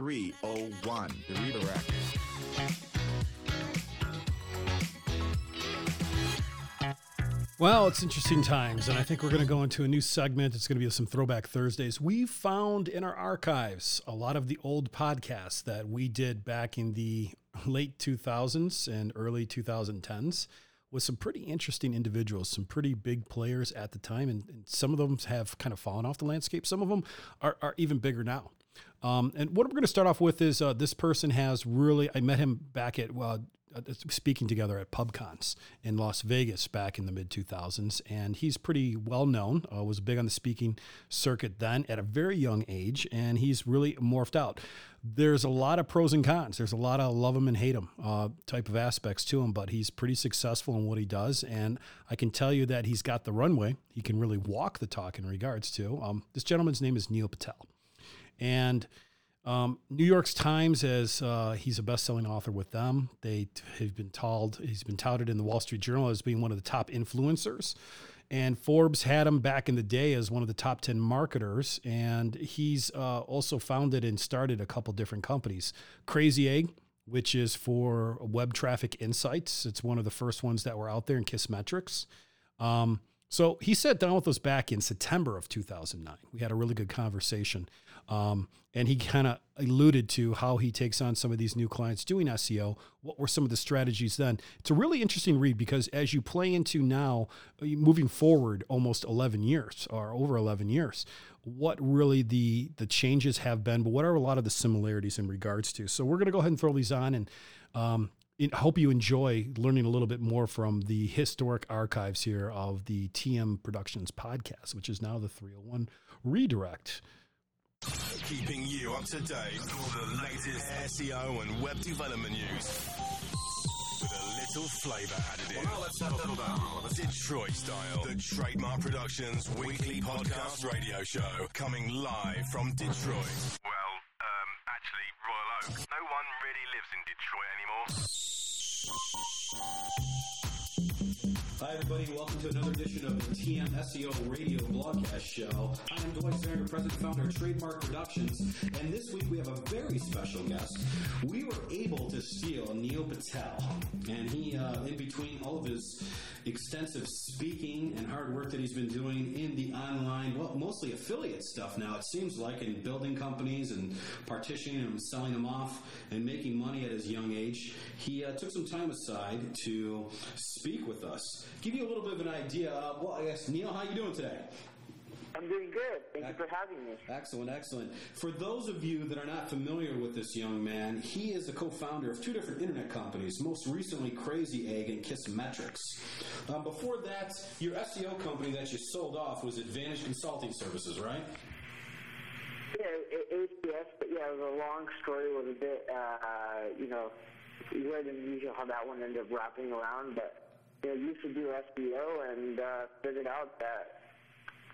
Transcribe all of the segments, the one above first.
301. The redirect. Well, it's interesting times, and I think we're going to go into a new segment. It's going to be some Throwback Thursdays. We found in our archives a lot of the old podcasts that we did back in the late 2000s and early 2010s with some pretty interesting individuals, some pretty big players at the time, and, and some of them have kind of fallen off the landscape. Some of them are, are even bigger now. Um, and what we're going to start off with is uh, this person has really, I met him back at, well, uh, speaking together at PubCons in Las Vegas back in the mid 2000s, and he's pretty well known. Uh, was big on the speaking circuit then at a very young age, and he's really morphed out. There's a lot of pros and cons. There's a lot of love him and hate him uh, type of aspects to him, but he's pretty successful in what he does, and I can tell you that he's got the runway. He can really walk the talk in regards to. Um, this gentleman's name is Neil Patel, and um, New York's Times as uh, he's a best-selling author with them. They have been told he's been touted in the Wall Street Journal as being one of the top influencers, and Forbes had him back in the day as one of the top ten marketers. And he's uh, also founded and started a couple different companies. Crazy Egg, which is for web traffic insights. It's one of the first ones that were out there in Kissmetrics. Um, so he sat down with us back in September of 2009. We had a really good conversation. Um, and he kind of alluded to how he takes on some of these new clients doing SEO. What were some of the strategies then? It's a really interesting read because as you play into now, uh, moving forward almost 11 years or over 11 years, what really the the changes have been, but what are a lot of the similarities in regards to? So we're going to go ahead and throw these on and. Um, hope you enjoy learning a little bit more from the historic archives here of the TM Productions podcast, which is now the 301 Redirect. Keeping you up to date with all the latest SEO and web development news. With a little flavor added in. Well, let's settle down. Detroit style. The Trademark Productions weekly podcast radio show coming live from Detroit. Well, um, actually, Royal Oak. No one really lives in Detroit anymore. Hi, everybody. Welcome to another edition of the TM SEO Radio Blogcast Show. I am Dwight Zahringer, President and Founder of Trademark Productions, and this week we have a very special guest. We were able to steal Neil Patel, and he, uh, in between all of his extensive speaking and hard work that he's been doing in the online, well, mostly affiliate stuff now, it seems like, in building companies and partitioning them, selling them off, and making money at his young age, he uh, took some time aside to speak with us give you a little bit of an idea. Uh, well, I guess Neil, how you doing today? I'm doing good. Thank you for having me. Excellent, excellent. For those of you that are not familiar with this young man, he is a co-founder of two different internet companies, most recently Crazy Egg and Kissmetrics. Um, before that, your SEO company that you sold off was Advantage Consulting Services, right? Yeah, ATS, but yeah, it was a long story. It was a bit, uh, you know, weird and unusual how that one ended up wrapping around, but you know, used to do SEO and uh, figured out that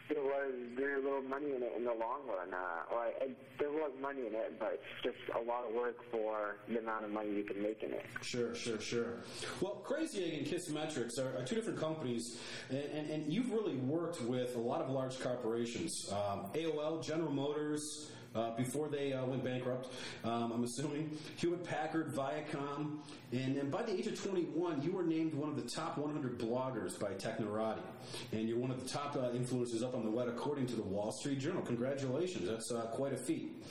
there was very little money in it in the long run. Uh, or I, there was money in it, but it's just a lot of work for the amount of money you can make in it. Sure, sure, sure. Well, Crazy Egg and Kissmetrics are, are two different companies, and, and, and, you've really worked with a lot of large corporations. Um, AOL, General Motors, uh, before they uh, went bankrupt, um, I'm assuming. Hewlett Packard, Viacom, and then by the age of 21, you were named one of the top 100 bloggers by Technorati, and you're one of the top uh, influencers up on the web according to the Wall Street Journal. Congratulations, that's uh, quite a feat.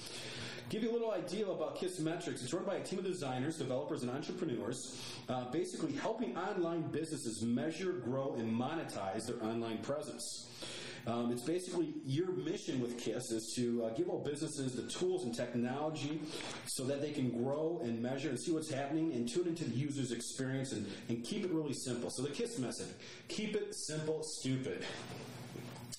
Give you a little idea about Kissmetrics. It's run by a team of designers, developers, and entrepreneurs, uh, basically helping online businesses measure, grow, and monetize their online presence. Um, it's basically your mission with KISS is to uh, give all businesses the tools and technology so that they can grow and measure and see what's happening and tune into the user's experience and, and keep it really simple. So the KISS message keep it simple, stupid.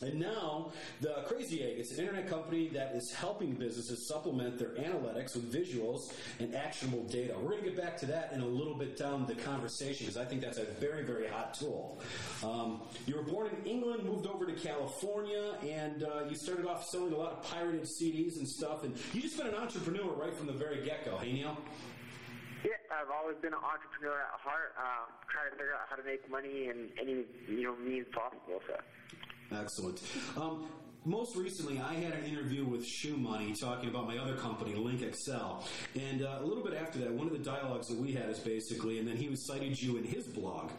And now, the Crazy Egg, is an internet company that is helping businesses supplement their analytics with visuals and actionable data. We're going to get back to that in a little bit down the conversation because I think that's a very, very hot tool. Um, you were born in England, moved over to California, and uh, you started off selling a lot of pirated CDs and stuff. And you just been an entrepreneur right from the very get go, hey Neil? Yeah, I've always been an entrepreneur at heart, uh, trying to figure out how to make money in any you know means possible. So. Excellent. Um, Most recently, I had an interview with ShoeMoney talking about my other company, Link Excel. And uh, a little bit after that, one of the dialogues that we had is basically, and then he cited you in his blog,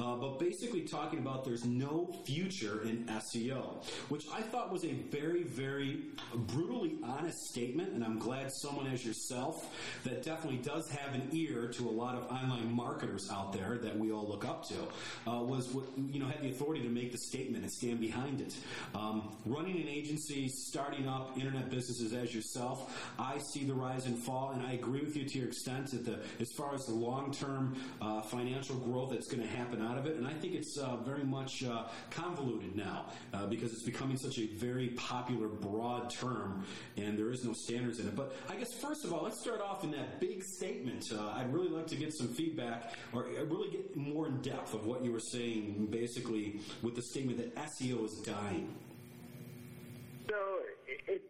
uh, but basically talking about there's no future in SEO, which I thought was a very, very brutally honest statement. And I'm glad someone as yourself that definitely does have an ear to a lot of online marketers out there that we all look up to uh, was you know had the authority to make the statement and stand behind it. Um, running running an agency, starting up internet businesses as yourself, I see the rise and fall, and I agree with you to your extent that the as far as the long term uh, financial growth that's going to happen out of it, and I think it's uh, very much uh, convoluted now uh, because it's becoming such a very popular, broad term, and there is no standards in it. But I guess first of all, let's start off in that big statement. Uh, I'd really like to get some feedback or uh, really get more in depth of what you were saying, basically with the statement that SEO is dying. So it, it,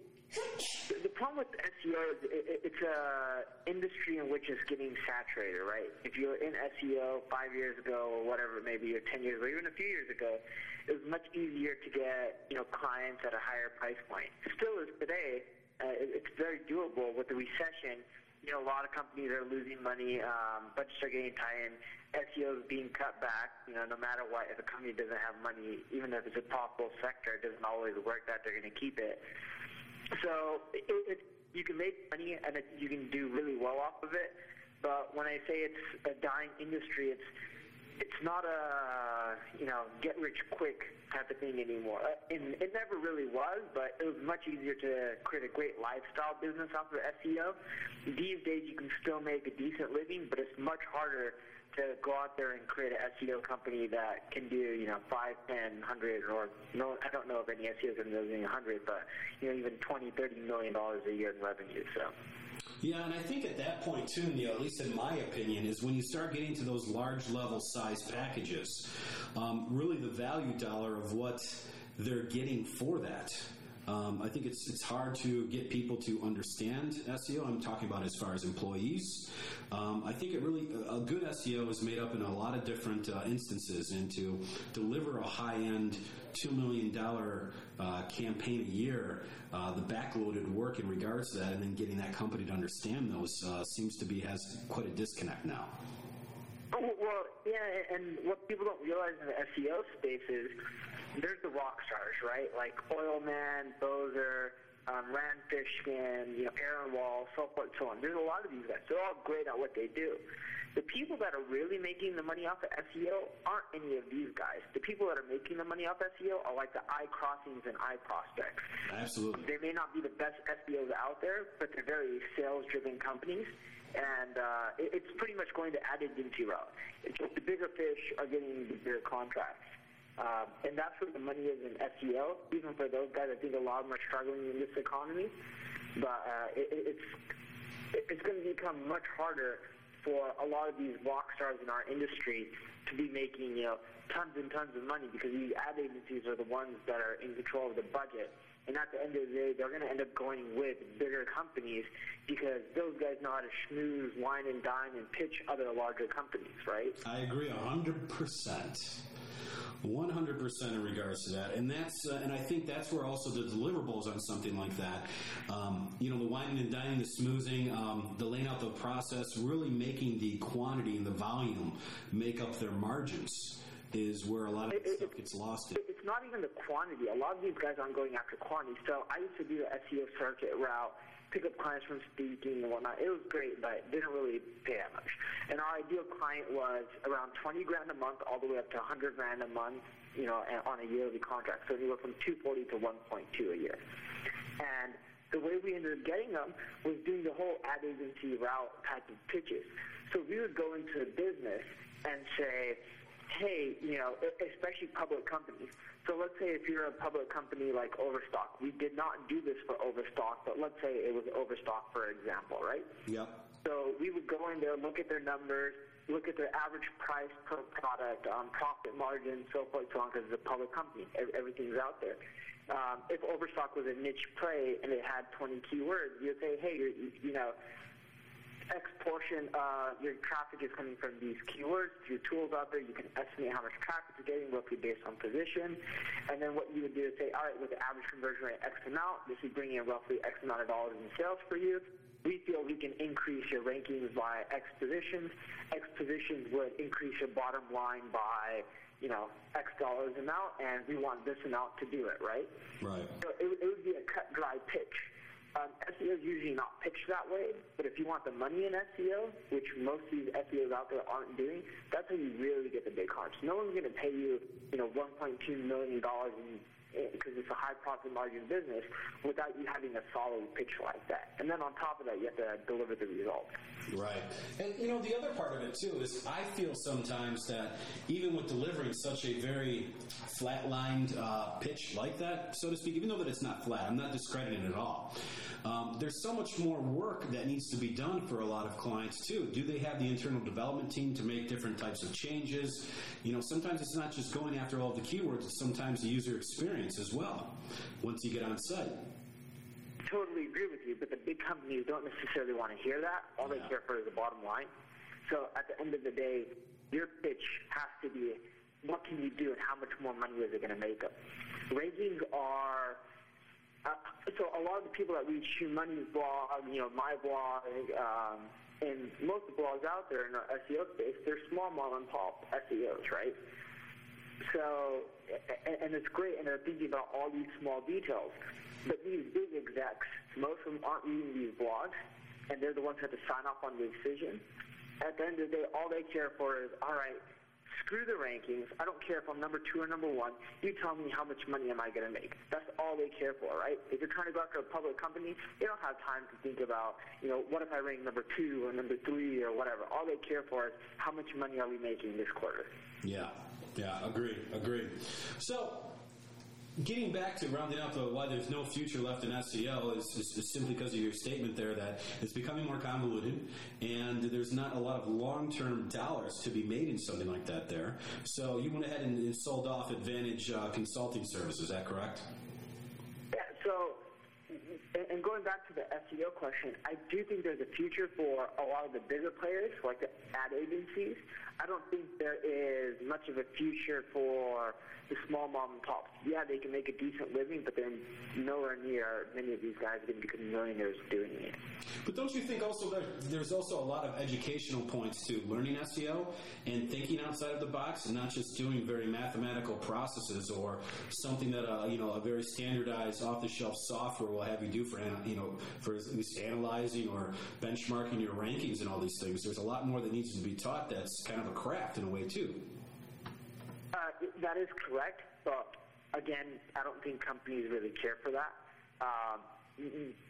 the problem with SEO is it, it's a industry in which it's getting saturated, right? If you're in SEO five years ago or whatever it may be, or ten years, or even a few years ago, it was much easier to get you know clients at a higher price point. Still is today. Uh, it, it's very doable with the recession you know, a lot of companies are losing money, um, budgets are getting tight, and SEO is being cut back. You know, no matter what, if a company doesn't have money, even if it's a profitable sector, it doesn't always work that they're going to keep it. So it, it, you can make money and it, you can do really well off of it. But when I say it's a dying industry, it's it's not a you know get rich quick type of thing anymore. Uh, and it never really was, but it was much easier to create a great lifestyle business off of SEO. These days, you can still make a decent living, but it's much harder to go out there and create an SEO company that can do, you know, five, ten, hundred, or no, I don't know if any SEOs are a hundred, but you know, even twenty, thirty million dollars a year in revenue. So. Yeah, and I think at that point too, Neil, at least in my opinion, is when you start getting to those large level size packages, um, really the value dollar of what they're getting for that. Um, I think it's it's hard to get people to understand SEO. I'm talking about as far as employees. Um, I think it really a good SEO is made up in a lot of different uh, instances, and to deliver a high end two million dollar uh, campaign a year, uh, the backloaded work in regards to that, and then getting that company to understand those uh, seems to be has quite a disconnect now. Oh, well, yeah, and what people don't realize in the SEO space is there's the rock stars, right? Like Oilman, Boser, um, Rand Fishkin, you know, Aaron Wall, so forth, so on. There's a lot of these guys. They're all great at what they do. The people that are really making the money off of SEO aren't any of these guys. The people that are making the money off SEO are like the iCrossings and iProspects. Absolutely. They may not be the best SEOs out there, but they're very sales-driven companies and uh, it, it's pretty much going the ad agency route. It's just the bigger fish are getting the bigger contracts. Uh, and that's where the money is in SEO, even for those guys. I think a lot of them are struggling in this economy. But uh, it, it's it's going to become much harder for a lot of these rock stars in our industry to be making you know tons and tons of money because these ad agencies are the ones that are in control of the budget. And at the end of the day, they're going to end up going with bigger companies because those guys know how to schmooze, wine and dine, and pitch other larger companies, right? I agree 100%. 100% in regards to that. And that's, uh, and I think that's where also the deliverables on something like that, um, you know, the wining and dining, the smoothing, um, the laying out the process, really making the quantity and the volume make up their margins is where a lot of it, stuff it, gets lost. In. It's not even the quantity. A lot of these guys aren't going after quantity. So I used to do the SEO circuit route pick up clients from speaking and whatnot. It was great, but didn't really pay that much. And our ideal client was around 20 grand a month all the way up to 100 grand a month, you know, on a yearly contract. So anywhere from 240 to 1.2 a year. And the way we ended up getting them was doing the whole ad agency route type of pitches. So we would go into a business and say, hey, you know, especially public companies. So let's say if you're a public company like Overstock, we did not do this for Overstock, but let's say it was Overstock, for example, right? Yep. So we would go in there, look at their numbers, look at their average price per product, um, profit margin, so forth, so on, because it's a public company. Everything's out there. Um, if Overstock was a niche play and it had 20 keywords, you'd say, hey, you know, X portion of your traffic is coming from these keywords. Your tools out there, you can estimate how much traffic you're getting roughly based on position. And then what you would do is say, all right, with the average conversion rate X amount, this is bringing in roughly X amount of dollars in sales for you. We feel we can increase your rankings by X positions. X positions would increase your bottom line by, you know, X dollars amount, and we want this amount to do it, right? Right. So it, it would be a cut dry pitch. Um, SEO is usually not pitched that way, but if you want the money in SEO, which most of these SEOs out there aren't doing, that's how you really get the big cards. No one's going to pay you, you know, 1.2 million dollars in because it's a high profit margin business without you having a solid pitch like that. And then on top of that, you have to deliver the results. Right. And you know, the other part of it too is I feel sometimes that even with delivering such a very flatlined uh, pitch like that, so to speak, even though that it's not flat, I'm not discrediting it at all. Um, there's so much more work that needs to be done for a lot of clients too. Do they have the internal development team to make different types of changes? You know, sometimes it's not just going after all the keywords; it's sometimes the user experience as well. Once you get on site. Totally agree with you, but the big companies don't necessarily want to hear that. All they care for is the bottom line. So at the end of the day, your pitch has to be what can you do and how much more money is it going to make them. Rankings are uh, so a lot of the people that read ShoeMoney's blog, you know, my blog, um, and most of the blogs out there in our SEO space, they're small mom and pop SEOs, right? So, and, it's great, and they're thinking about all these small details. But these big execs, most of them aren't reading these blogs, and they're the ones that have to sign off on the decision. At the end of the day, all they care for is, all right, screw the rankings. I don't care if I'm number two or number one. You tell me how much money am I going to make. That's all they care for, right? If you're trying to go after a public company, they don't have time to think about, you know, what if I rank number two or number three or whatever. All they care for is how much money are we making this quarter. Yeah, yeah, agreed, agreed. So, getting back to rounding out the why there's no future left in SEO is, is, is simply because of your statement there that it's becoming more convoluted and there's not a lot of long-term dollars to be made in something like that there. So you went ahead and, and sold off Advantage uh, Consulting Service. Is that correct? Yeah, so, and going back to the SEO question, I do think there's a future for a lot of the bigger players, like the ad agencies. I don't think there is much of a future for the small mom and pops. Yeah, they can make a decent living, but they're nowhere near many of these guys are going to become millionaires doing it. But don't you think also that there's also a lot of educational points to learning SEO and thinking outside of the box and not just doing very mathematical processes or something that uh, you know a very standardized off-the-shelf software will have you do for you know for at least analyzing or benchmarking your rankings and all these things. There's a lot more that needs to be taught. That's kind of a craft in a way too. Uh, that is correct, but again, I don't think companies really care for that. Um,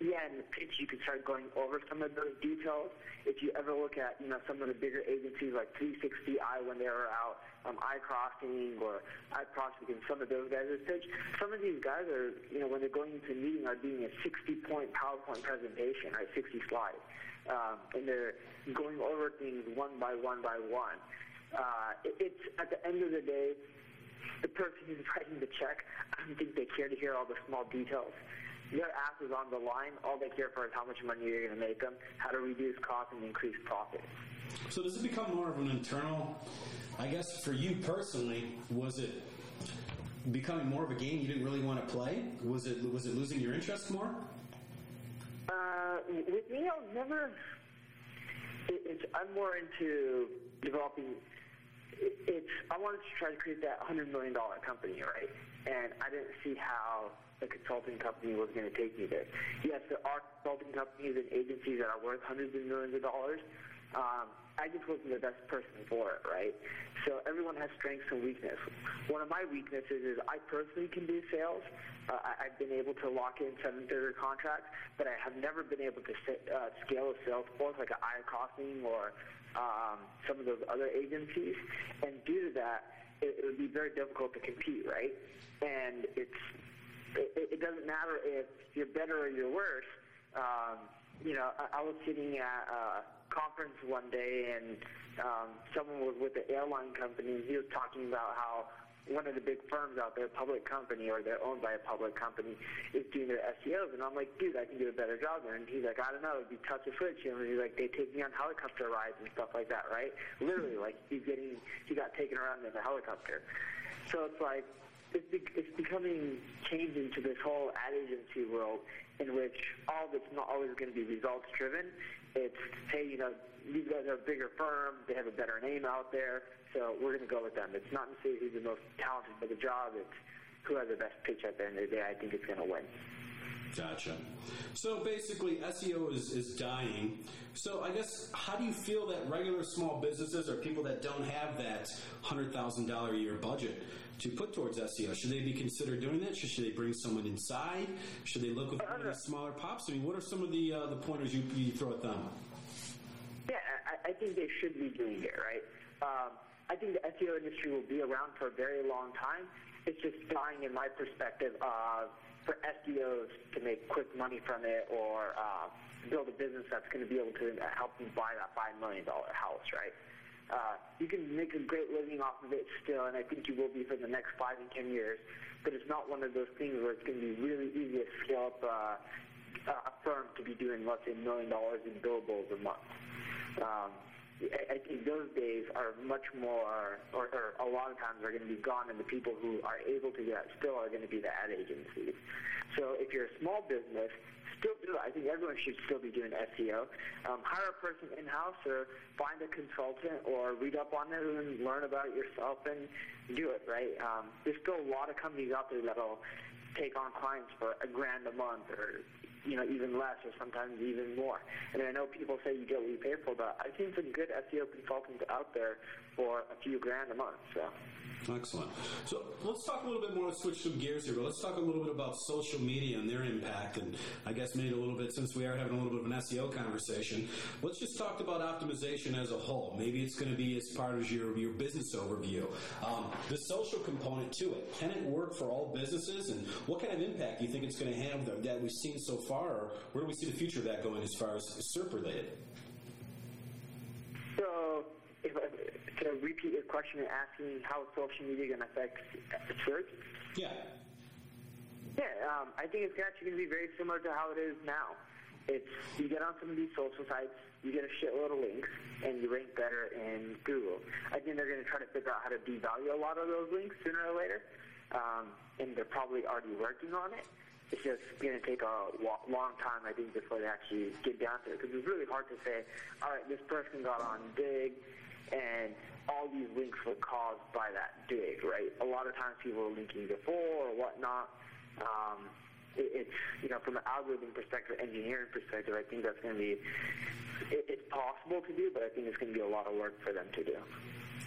yeah, in the pitch, you can start going over some of those details. If you ever look at, you know, some of the bigger agencies like 360i when they were out, um, iCrossing or iProspect and some of those guys' are pitch, some of these guys are, you know, when they're going into a meeting are doing a 60-point PowerPoint presentation, right, 60 slides, um, and they're going over things one by one by one. Uh, it, it's at the end of the day, the person who's writing the check, I don't think they care to hear all the small details. Their ass is on the line. All they care for is how much money you're going to make them, how to reduce costs and increase profit. So does it become more of an internal? I guess for you personally, was it becoming more of a game you didn't really want to play? Was it was it losing your interest more? Uh, with me, I was never. It, I'm more into developing. It, it's I wanted to try to create that hundred million dollar company, right? And I didn't see how the consulting company was going to take me there. Yes, there are consulting companies and agencies that are worth hundreds of millions of dollars. Um, I just wasn't the best person for it, right? So everyone has strengths and weaknesses. One of my weaknesses is I personally can do sales. Uh, I, I've been able to lock in seven-figure contracts, but I have never been able to sit, uh, scale a sales force like an iCrossing or um, some of those other agencies. And due to that, it, it would be very difficult to compete, right? And it's it, it doesn't matter if you're better or you're worse. Um, you know, I, I was sitting at a conference one day, and um, someone was with the airline company, he was talking about how one of the big firms out there, public company, or they're owned by a public company, is doing their SEOs. And I'm like, dude, I can do a better job there. And he's like, I don't know, it'd be tough to switch. And he's like, they take me on helicopter rides and stuff like that, right? Literally, like he's getting, he got taken around in a helicopter. So it's like, it's, it's becoming changed into this whole ad agency world in which all of it's not always going to be results driven. It's, hey, you know, these guys are a bigger firm, they have a better name out there, so we're going to go with them. It's not necessarily who's the most talented for the job, it's who has the best pitch at the end of the day. I think it's going to win. Gotcha. So basically, SEO is, is dying. So I guess, how do you feel that regular small businesses or people that don't have that $100,000 a year budget to put towards SEO, should they be considered doing that? Should, should they bring someone inside? Should they look with one of the smaller pops? I mean, what are some of the, uh, the pointers you, you throw at them? Yeah, I, I think they should be doing it, right? Um, I think the SEO industry will be around for a very long time. It's just dying, in my perspective, uh, for SEOs to make quick money from it or uh, build a business that's going to be able to help you buy that $5 million house, right? Uh, you can make a great living off of it still, and I think you will be for the next five and ten years. But it's not one of those things where it's going to be really easy to scale up uh, a firm to be doing, let's say, a million dollars in billables a month. Um, I think those days are much more, or, or a lot of times are going to be gone, and the people who are able to do that still are going to be the ad agencies. So if you're a small business, still do. I think everyone should still be doing SEO. Um, hire a person in-house or find a consultant or read up on it and learn about it yourself and do it, right? Um, there's still a lot of companies out there that'll take on clients for a grand a month or you know, even less or sometimes even more. And I know people say you get what you pay for, but I've seen some good SEO consultants out there for a few grand a month. So. Excellent. So let's talk a little bit more. Let's switch some gears here, but let's talk a little bit about social media and their impact. And I guess maybe a little bit, since we are having a little bit of an SEO conversation, let's just talk about optimization as a whole. Maybe it's going to be as part of your, your business overview. Um, the social component to it. Can it work for all businesses? And what kind of impact do you think it's going to have that, that we've seen so far? Or where do we see the future of that going as far as SERP related? So, if I, to repeat your question, you're asking how social media going to affect search? Yeah. Yeah, um, I think it's actually going to be very similar to how it is now. It's you get on some of these social sites, you get a shitload of links, and you rank better in Google. I think they're going to try to figure out how to devalue a lot of those links sooner or later, um, and they're probably already working on it. It's just going to take a long time, I think, before they actually get down to it. Because it's really hard to say, all right, this person got on Digg, and all these links were caused by that Digg, right? A lot of times people are linking before or whatnot. Um, it, it's, you know, from an algorithm perspective, engineering perspective, I think that's going to be, it, it's possible to do, but I think it's going to be a lot of work for them to do.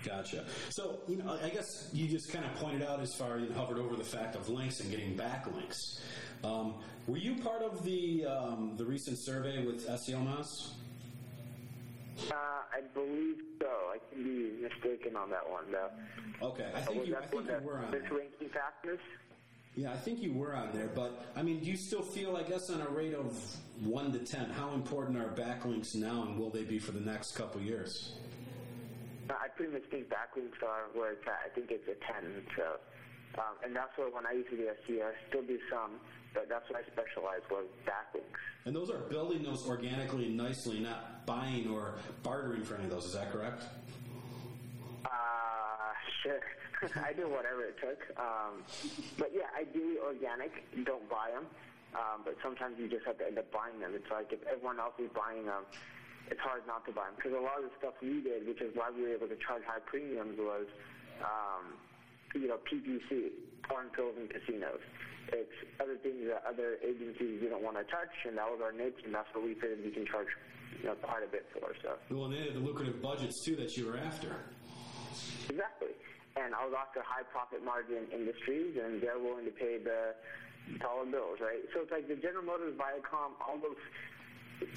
Gotcha. So, you know, I guess you just kind of pointed out as far you hovered over the fact of links and getting backlinks. Um, were you part of the um, the recent survey with SEOmoz? Uh, I believe so. I can be mistaken on that one, though. Okay, I Was think you, I think you were on this ranking factors? Yeah, I think you were on there. But I mean, do you still feel, I guess, on a rate of one to ten, how important are backlinks now, and will they be for the next couple years? Uh, I pretty much think backlinks are where it's at. I think it's a 10. So, um, and that's what when I used to do SEO, I still do some, but that's what I specialize was backlinks. And those are building those organically and nicely, not buying or bartering for any of those. Is that correct? Uh, sure. I do whatever it took. Um, but yeah, ideally organic. Don't buy them. Um, but sometimes you just have to end up buying them. It's like if everyone else is buying them, it's hard not to buy them. Because a lot of the stuff we did, which is why we were able to charge high premiums, was, um, you know, PPC, porn pills and casinos. It's other things that other agencies didn't want to touch, and that was our niche, and that's what we figured we can charge, you know, quite a bit for. So. Well, and they had the lucrative budgets too that you were after. Exactly. And I was after high profit margin industries, and they're willing to pay the dollar bills, right? So it's like the General Motors, Viacom, all those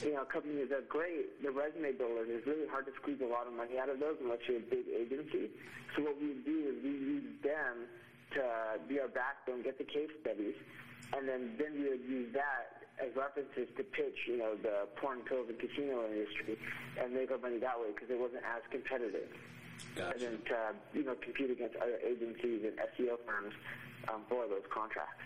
you know companies are great. The resume builders. It's really hard to squeeze a lot of money out of those unless you're a big agency. So what we do is we use them to be our backbone, get the case studies, and then then we would use that as references to pitch, you know, the porn, pills, and casino industry, and make our money that way because it wasn't as competitive. and then to you know compete against other agencies and SEO firms um, for those contracts.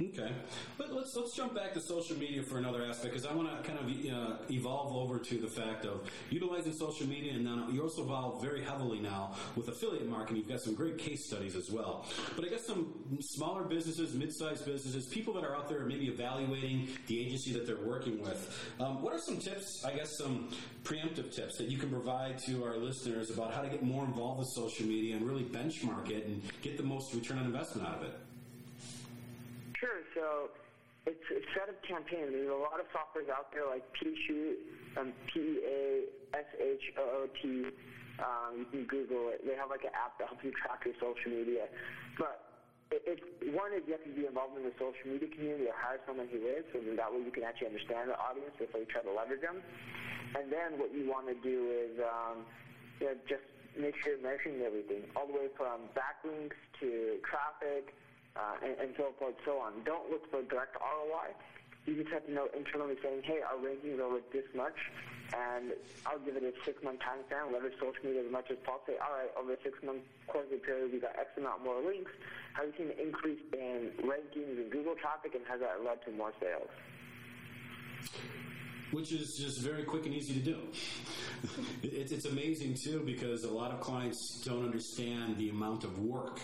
Okay, but let's let's jump back to social media for another aspect because I want to kind of uh, evolve over to the fact of utilizing social media, and then you also evolve very heavily now with affiliate marketing. You've got some great case studies as well. But I guess some smaller businesses, mid-sized businesses, people that are out there maybe evaluating the agency that they're working with. Um, what are some tips? I guess some preemptive tips that you can provide to our listeners about how to get more involved with social media and really benchmark it and get the most return on investment out of it. Sure. So it's a set of campaigns. There's a lot of softwares out there like PShoot, um, P-E-A-S-H-O-O-T. Um, you can Google it. They have like an app that helps you track your social media. But it, it, one is you have to be involved in the social media community or hire someone who is, so that way you can actually understand the audience before you try to leverage them. And then what you want to do is um, you know, just make sure you're measuring everything, all the way from backlinks to traffic, uh, and, and so forth, so on. Don't look for direct ROI. You just have to know internally saying, hey, our rankings are worth this much, and I'll give it a six-month time span, leverage social media as much as possible. Say, all right, over a six-month quarterly period, we got X amount more links. Have you seen an increase in rankings and Google traffic, and has that led to more sales? Which is just very quick and easy to do. it's, it's amazing too because a lot of clients don't understand the amount of work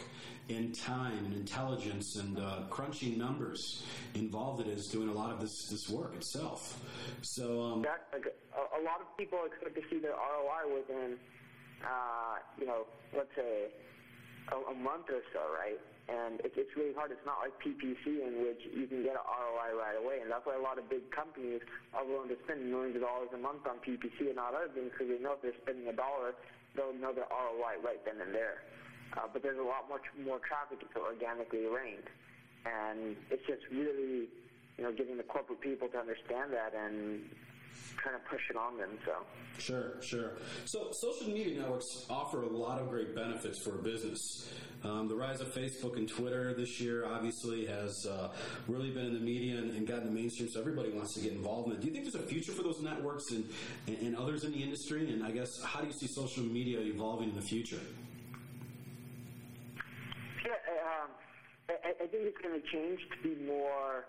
and time and intelligence and uh, crunching numbers involved it is doing a lot of this, this work itself. So, um, that, like, a, a, lot of people expect to see their ROI within, uh, you know, let's say a, a month or so, right? And it, it's really hard. It's not like PPC in which you can get an ROI right away. And that's why a lot of big companies are willing to spend millions of dollars a month on PPC and not other things because they know if they're spending a dollar, they'll know their ROI right then and there. Uh, but there's a lot much more traffic if it's organically ranked. And it's just really, you know, getting the corporate people to understand that and trying of push it on them. So sure, sure. So social media networks offer a lot of great benefits for a business. Um, the rise of Facebook and Twitter this year obviously has uh, really been in the media and, and, gotten the mainstream. So everybody wants to get involved in it. Do you think there's a future for those networks and, and, and others in the industry? And I guess how do you see social media evolving in the future? Yeah, um, I, I think it's going to change to be more.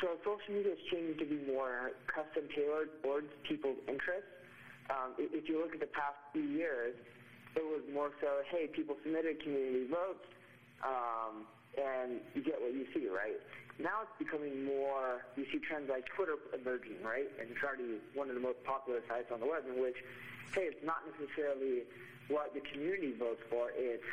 So social media is changing to be more custom tailored towards people's interests. Um, if you look at the past few years, it was more so, hey, people submitted community votes, um, and you get what you see, right? Now it's becoming more, you see trends like Twitter emerging, right? And it's already one of the most popular sites on the web in which, hey, it's not necessarily what the community votes for, it's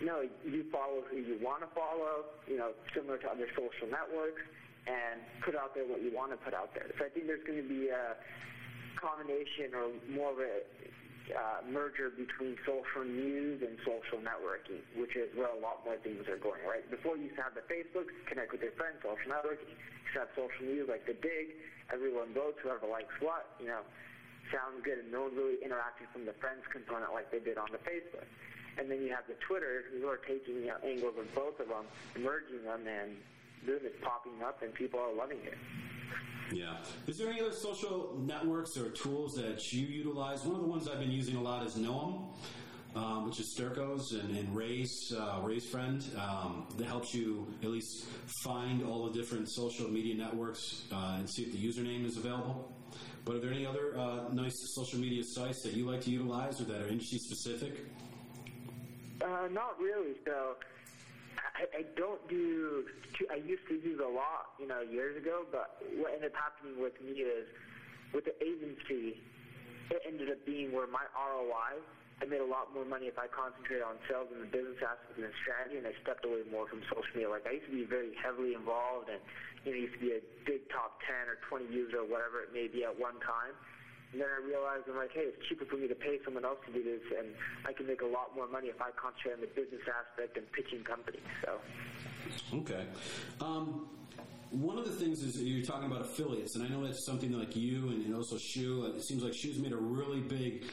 no, you follow who you want to follow, you know, similar to other social networks, and put out there what you want to put out there. So I think there's going to be a combination or more of a uh, merger between social news and social networking, which is where a lot more things are going, right? Before you used to have the Facebook, connect with your friends, social networking. You have social news like the Digg, everyone votes, whoever likes what, you know, sounds good, and no one really interacting from the friends component like they did on the Facebook. And then you have the Twitter who are taking you know, angles of both of them, merging them, and boom, it's popping up, and people are loving it. Yeah. Is there any other social networks or tools that you utilize? One of the ones I've been using a lot is KnowEm. Um, which is Sturkos and, and Ray's uh, Ray's friend um, that helps you at least find all the different social media networks uh, and see if the username is available. But are there any other uh, nice social media sites that you like to utilize or that are industry specific? Uh, not really. So I, I don't do. I used to use a lot, you know, years ago. But what ended up happening with me is, with the agency, it ended up being where my ROI. I made a lot more money if I concentrated on sales and the business aspect and the strategy, and I stepped away more from social media. Like I used to be very heavily involved, and you know, used to be a big top ten or twenty user or whatever it may be at one time. And then I realized I'm like, hey, it's cheaper for me to pay someone else to do this, and I can make a lot more money if I concentrate on the business aspect and pitching companies. So. Okay. Um, one of the things is you're talking about affiliates, and I know that's something like you and, and also Shu. It seems like Shu's made a really big,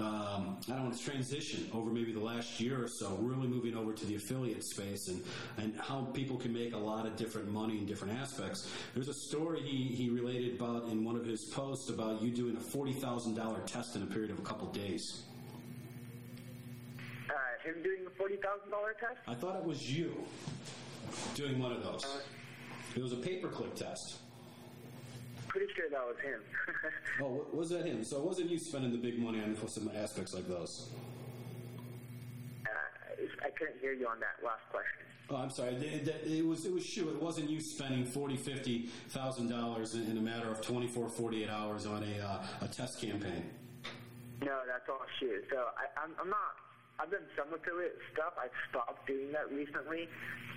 um, I don't want to transition over maybe the last year or so, really moving over to the affiliate space and, and how people can make a lot of different money in different aspects. There's a story he, he related about in one of his posts about you doing a $40,000 test in a period of a couple days. him doing the thousand dollar test? I thought it was you doing one of those. It was a paperclip test. Pretty sure that was him. Oh, was that him? So it wasn't you spending the big money on some aspects like those. uh, I couldn't hear you on that last question. Oh, I'm sorry. It, was it was Shu. It wasn't you spending forty, fifty thousand dollars in a matter of 24, 48 hours on a uh, a test campaign. No, that's all shit. So I, I'm, I'm not. I've done some affiliate stuff. I've stopped doing that recently.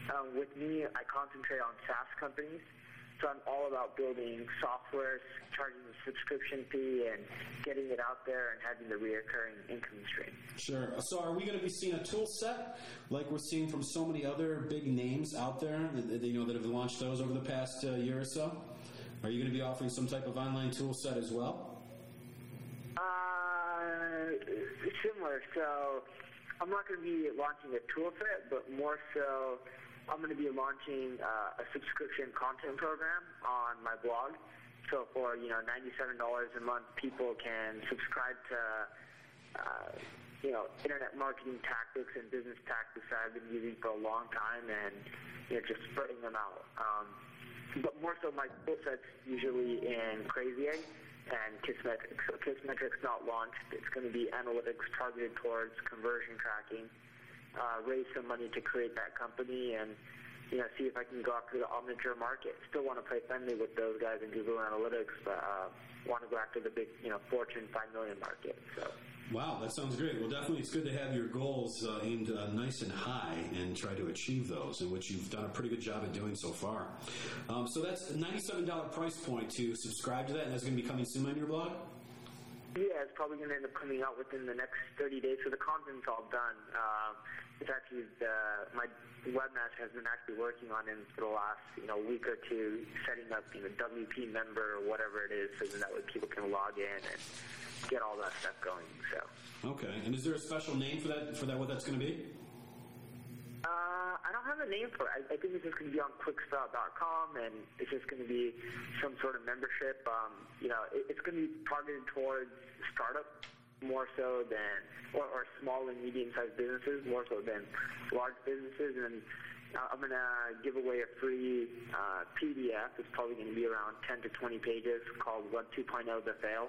Um, with me, I concentrate on SaaS companies. So I'm all about building software, charging a subscription fee, and getting it out there and having the reoccurring income stream. Sure. So are we going to be seeing a tool set like we're seeing from so many other big names out there, that, that, you know, that have launched those over the past uh, year or so? Are you going to be offering some type of online tool set as well? Uh, similar. So I'm not going to be launching a tool set, but more so, I'm going to be launching uh, a subscription content program on my blog. So for you know $97 a month, people can subscribe to uh, you know internet marketing tactics and business tactics that I've been using for a long time, and you know just spreading them out. Um, but more so, my tool set's usually in Crazy Egg and Kissmetrics. So Kissmetrics not launched. It's going to be analytics targeted towards conversion tracking. Uh, raise some money to create that company and you know see if I can go after the omniture market. Still want to play friendly with those guys in Google Analytics, but uh, want to go after the big you know Fortune 5 million market. So. Wow, that sounds great. Well, definitely, it's good to have your goals uh, aimed uh, nice and high and try to achieve those, in which you've done a pretty good job at doing so far. Um, so that's a ninety-seven dollar price point to subscribe to that, and that's going to be coming soon on your blog. Yeah, it's probably going to end up coming out within the next 30 days. So the content's all done. Um, it's actually the, my webmaster has been actually working on it for the last you know week or two, setting up you know WP member or whatever it is, so that way people can log in and get all that stuff going. So. Okay, and is there a special name for that? For that, what that's going to be? Uh, I don't have a name for it. I, I think it's just going to be on quicksprout.com, and it's just going to be some sort of membership. Um, you know, it, it's going to be targeted towards startup more so than, or, or small and medium-sized businesses more so than large businesses. And uh, I'm going to give away a free uh, PDF. It's probably going to be around 10 to 20 pages called Web 2.0 The Fail.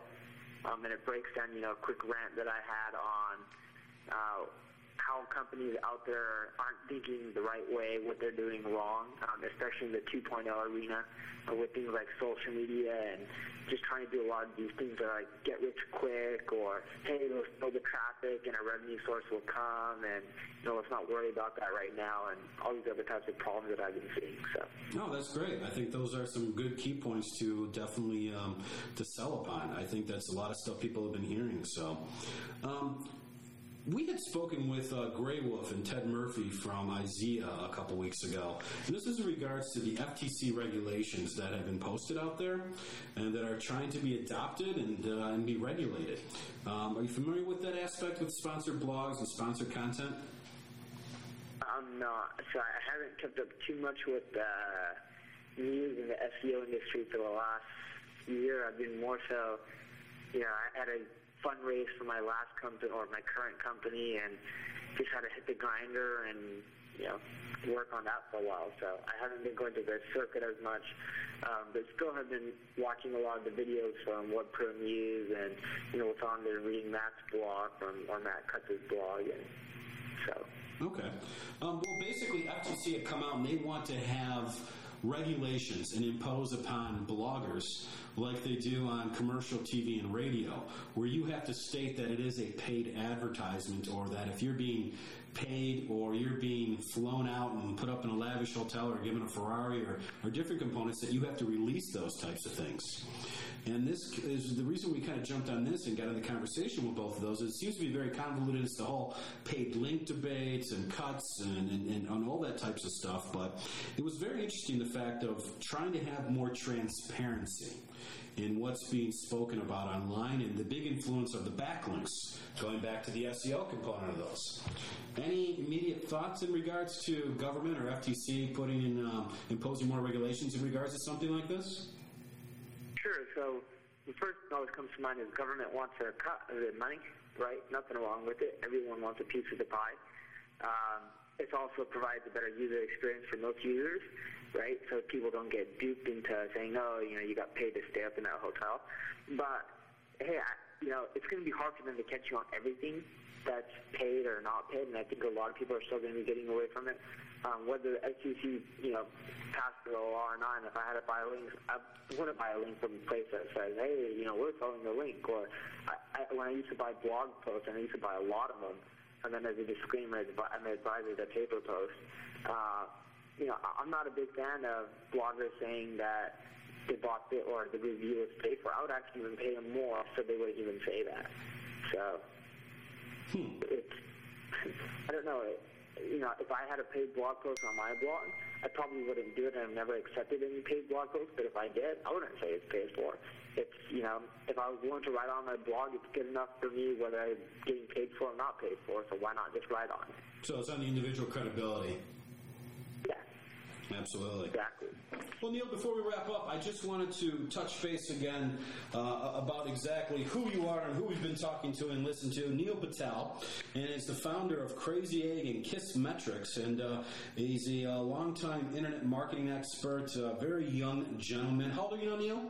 Um, and it breaks down, you know, a quick rant that I had on uh, how companies out there aren't thinking the right way, what they're doing wrong, um, especially in the 2.0 arena uh, with things like social media and just trying to do a lot of these things that are like get rich quick or hey, let's build the traffic and a revenue source will come and you know let's not worry about that right now and all these other types of problems that I've been seeing. So. No, that's great. I think those are some good key points to definitely um, to sell upon. I think that's a lot of stuff people have been hearing. So, um, we had spoken with uh, Grey Wolf and Ted Murphy from IZEA a couple weeks ago, and this is in regards to the FTC regulations that have been posted out there and that are trying to be adopted and uh, and be regulated. Um, are you familiar with that aspect with sponsored blogs and sponsored content? I'm not. So I haven't kept up too much with uh, news in the SEO industry for the last year. I've been more so, you know, had a fundraise for my last company or my current company and just had to hit the grinder and, you know, work on that for a while. So I haven't been going to the circuit as much, um, but still have been watching a lot of the videos from WebProNews and, you know, what's on there, reading Matt's blog from, or Matt Cutts's blog. And so. Okay. Um, well, basically, FTC had come out and they want to have regulations and impose upon bloggers like they do on commercial TV and radio, where you have to state that it is a paid advertisement or that if you're being paid or you're being flown out and put up in a lavish hotel or given a Ferrari or, or different components, that you have to release those types of things. And this is the reason we kind of jumped on this and got in the conversation with both of those. It seems to be very convoluted as the whole paid link debates and cuts and, and, and, and all that types of stuff. But it was very interesting the fact of trying to have more transparency in what's being spoken about online and the big influence of the backlinks, going back to the SEO component of those. Any immediate thoughts in regards to government or FTC putting in, um, imposing more regulations in regards to something like this? Sure. So the first thing always comes to mind is government wants a cut of the money, right? Nothing wrong with it. Everyone wants a piece of the pie. Um, it also provides a better user experience for most users, right? So people don't get duped into saying, "No, you know, you got paid to stay up in that hotel." But hey, I, you know, it's going to be hard for them to catch you on everything that's paid or not paid, and I think a lot of people are still going to be getting away from it. Um, whether the SEC, you know, passed the law or not, and if I had to buy a link, I wouldn't buy a link from a place that says, hey, you know, we're selling the link. Or I, I, when I used to buy blog posts, and I used to buy a lot of them, and then as a disclaimer, I'm an advisor to PayPerPost. Uh, you know, I'm not a big fan of bloggers saying that they bought it or the review is paid for. I would actually even pay them more so they wouldn't even say that. So Hmm. I don't know. You know, if I had a paid blog post on my blog, I probably wouldn't do it, and I've never accepted any paid blog posts. But if I did, I wouldn't say it's paid for. It's you know, if I was willing to write on my blog, it's good enough for me whether I'm getting paid for or not paid for. So why not just write on? So it's on the individual credibility. Absolutely. exactly. Well, Neil, before we wrap up, I just wanted to touch base again uh, about exactly who you are and who we've been talking to and listened to. Neil Patel, and is the founder of Crazy Egg and Kissmetrics, and uh, he's a uh, longtime internet marketing expert, a very young gentleman. How old are you now, Neil?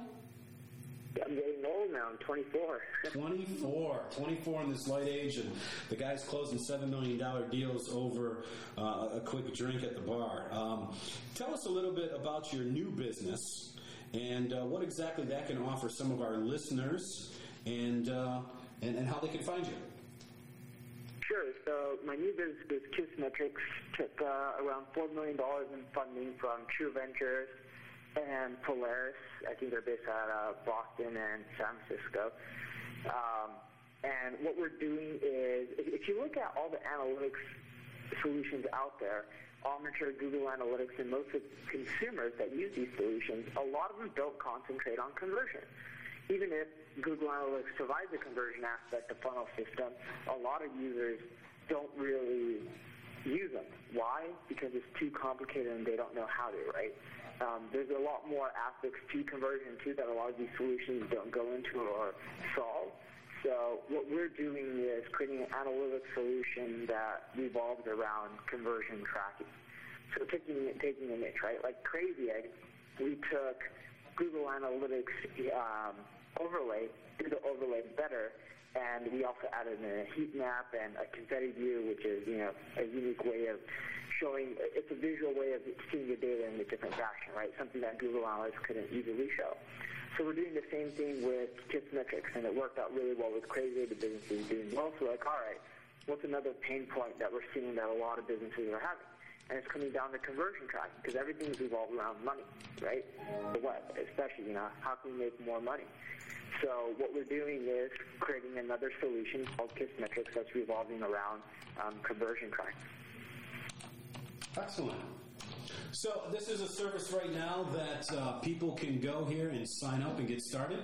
I'm getting old now. I'm 24. 24. 24 in this light age, and the guy's closing $7 million deals over uh, a quick drink at the bar. Um, tell us a little bit about your new business and uh, what exactly that can offer some of our listeners and, uh, and, and how they can find you. Sure. So my new business is Kissmetrics. Took uh, around four million dollars in funding from True Ventures and Polaris. I think they're based out of Boston and San Francisco. Um, and what we're doing is, if you look at all the analytics solutions out there, Omniture, Google Analytics, and most of the consumers that use these solutions, a lot of them don't concentrate on conversion. Even if Google Analytics provides a conversion aspect of funnel system, a lot of users don't really use them. Why? Because it's too complicated and they don't know how to, right? Um, there's a lot more aspects to conversion too that a lot of these solutions don't go into or solve. So what we're doing is creating an analytic solution that revolves around conversion tracking. So taking taking a niche, right? Like Crazy Egg, we took Google Analytics um, overlay, did the overlay better, and we also added a heat map and a confetti view, which is you know a unique way of showing. It's a visual way of seeing your data in a different fashion, right? Something that Google Analytics couldn't easily show. So we're doing the same thing with Kissmetrics, and it worked out really well with Crazy. The business is doing well. So like, all right, what's another pain point that we're seeing that a lot of businesses are having? And it's coming down to conversion tracking because everything's revolved around money, right? The web, especially, you know, how can we make more money? So what we're doing is creating another solution called Kissmetrics that's revolving around um, conversion tracking. Excellent. So this is a service right now that uh, people can go here and sign up and get started.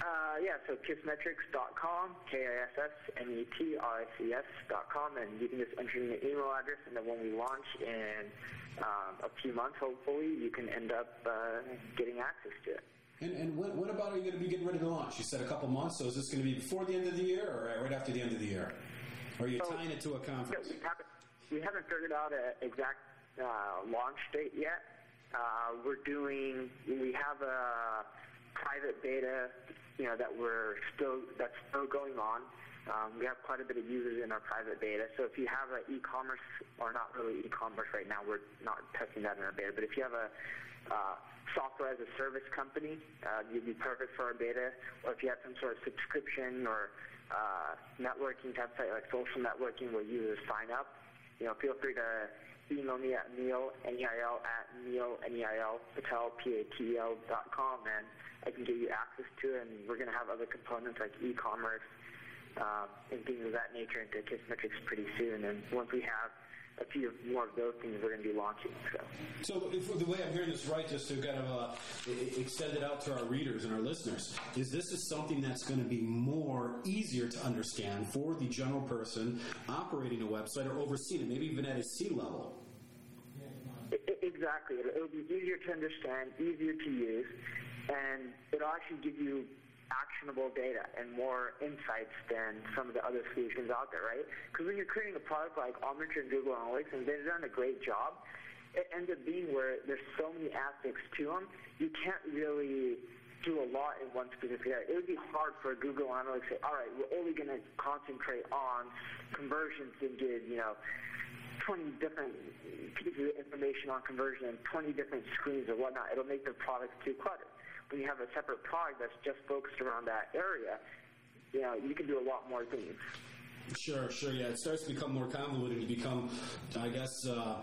Uh, yeah, so kissmetrics.com, K-I-S-S-M-E-T-R-I-C-S.com, and you can just enter in your email address, and then when we launch in um, a few months, hopefully, you can end up uh, getting access to it. And, and when, when about are you going to be getting ready to launch? You said a couple months, so is this going to be before the end of the year or right after the end of the year? Or are you So- tying it to a conference? We haven't figured out an exact uh, launch date yet. Uh, we're doing, we have a private beta, you know, that we're still, that's still going on. Um, we have quite a bit of users in our private beta. So if you have an e-commerce, or not really e-commerce right now, we're not testing that in our beta, but if you have a uh, software as a service company, uh, you'd be perfect for our beta. Or if you have some sort of subscription or uh, networking type site like social networking where users sign up, you know, feel free to email me at neil, N-E-I-L, at neil, N-E-I-L, patel, P-A-T-E-L dot com, and I can give you access to it, and we're going to have other components like e-commerce uh, and things of that nature into Kissmetrics pretty soon. And once we have a few more of those things, we're going to be launching. So. So if, the way I'm hearing this right, just to kind of uh, extend it out to our readers and our listeners, is this is something that's going to be more easier to understand for the general person operating a website or overseeing it, maybe even at a C level. Exactly. It'll be easier to understand, easier to use, and it'll actually give you actionable data and more insights than some of the other solutions out there, right? Because when you're creating a product like Omniture and Google Analytics, and they've done a great job, it ends up being where there's so many aspects to them, you can't really do a lot in one specific area. It would be hard for Google Analytics to say, all right, we're only going to concentrate on conversions and give, you know, 20 different pieces of information on conversion and 20 different screens or whatnot. It'll make the product too cluttered. When you have a separate product that's just focused around that area, you know, you can do a lot more things. Sure, sure, yeah. It starts to become more convoluted. You become, I guess, uh,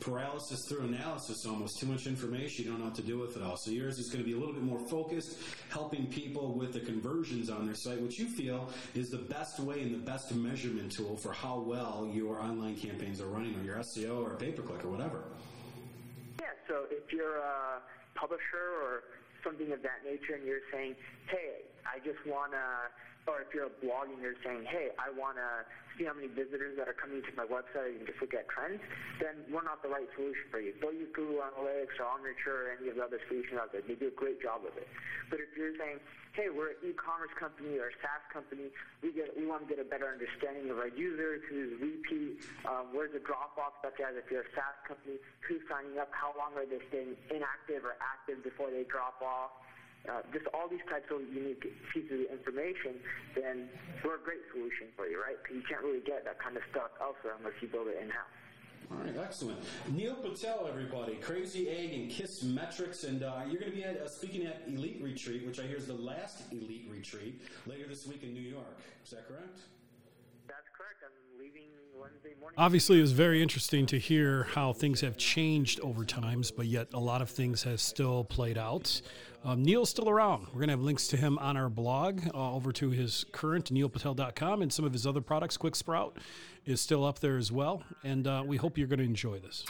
paralysis through analysis almost. Too much information, you don't know what to do with it all. So yours is going to be a little bit more focused, helping people with the conversions on their site, which you feel is the best way and the best measurement tool for how well your online campaigns are running or your SEO or pay-per-click or whatever. Yeah, so if you're a publisher or something of that nature and you're saying, hey, I just want to or if you're a blog and you're saying, hey, I want to see how many visitors that are coming to my website and just look at trends, then we're not the right solution for you. Go use Google Analytics or Omniture or any of the other solutions out there. They do a great job of it. But if you're saying, hey, we're an e-commerce company or a SaaS company, we get we want to get a better understanding of our users, who's repeat, um, where's the drop-off, such as if you're a SaaS company, who's signing up, how long are they staying inactive or active before they drop off, uh, just all these types of unique pieces of information, then we're a great solution for you, right? Because you can't really get that kind of stuff elsewhere unless you build it in-house. All right, excellent. Neil Patel, everybody, Crazy Egg and Kissmetrics, and uh, you're going to be at, uh, speaking at Elite Retreat, which I hear is the last Elite Retreat later this week in New York. Is that correct? That's correct. I'm leaving. Obviously, it was very interesting to hear how things have changed over times, but yet a lot of things have still played out. Um, Neil's still around. We're going to have links to him on our blog uh, over to his current neilpatel.com and some of his other products. Quick Sprout is still up there as well. And uh, we hope you're going to enjoy this.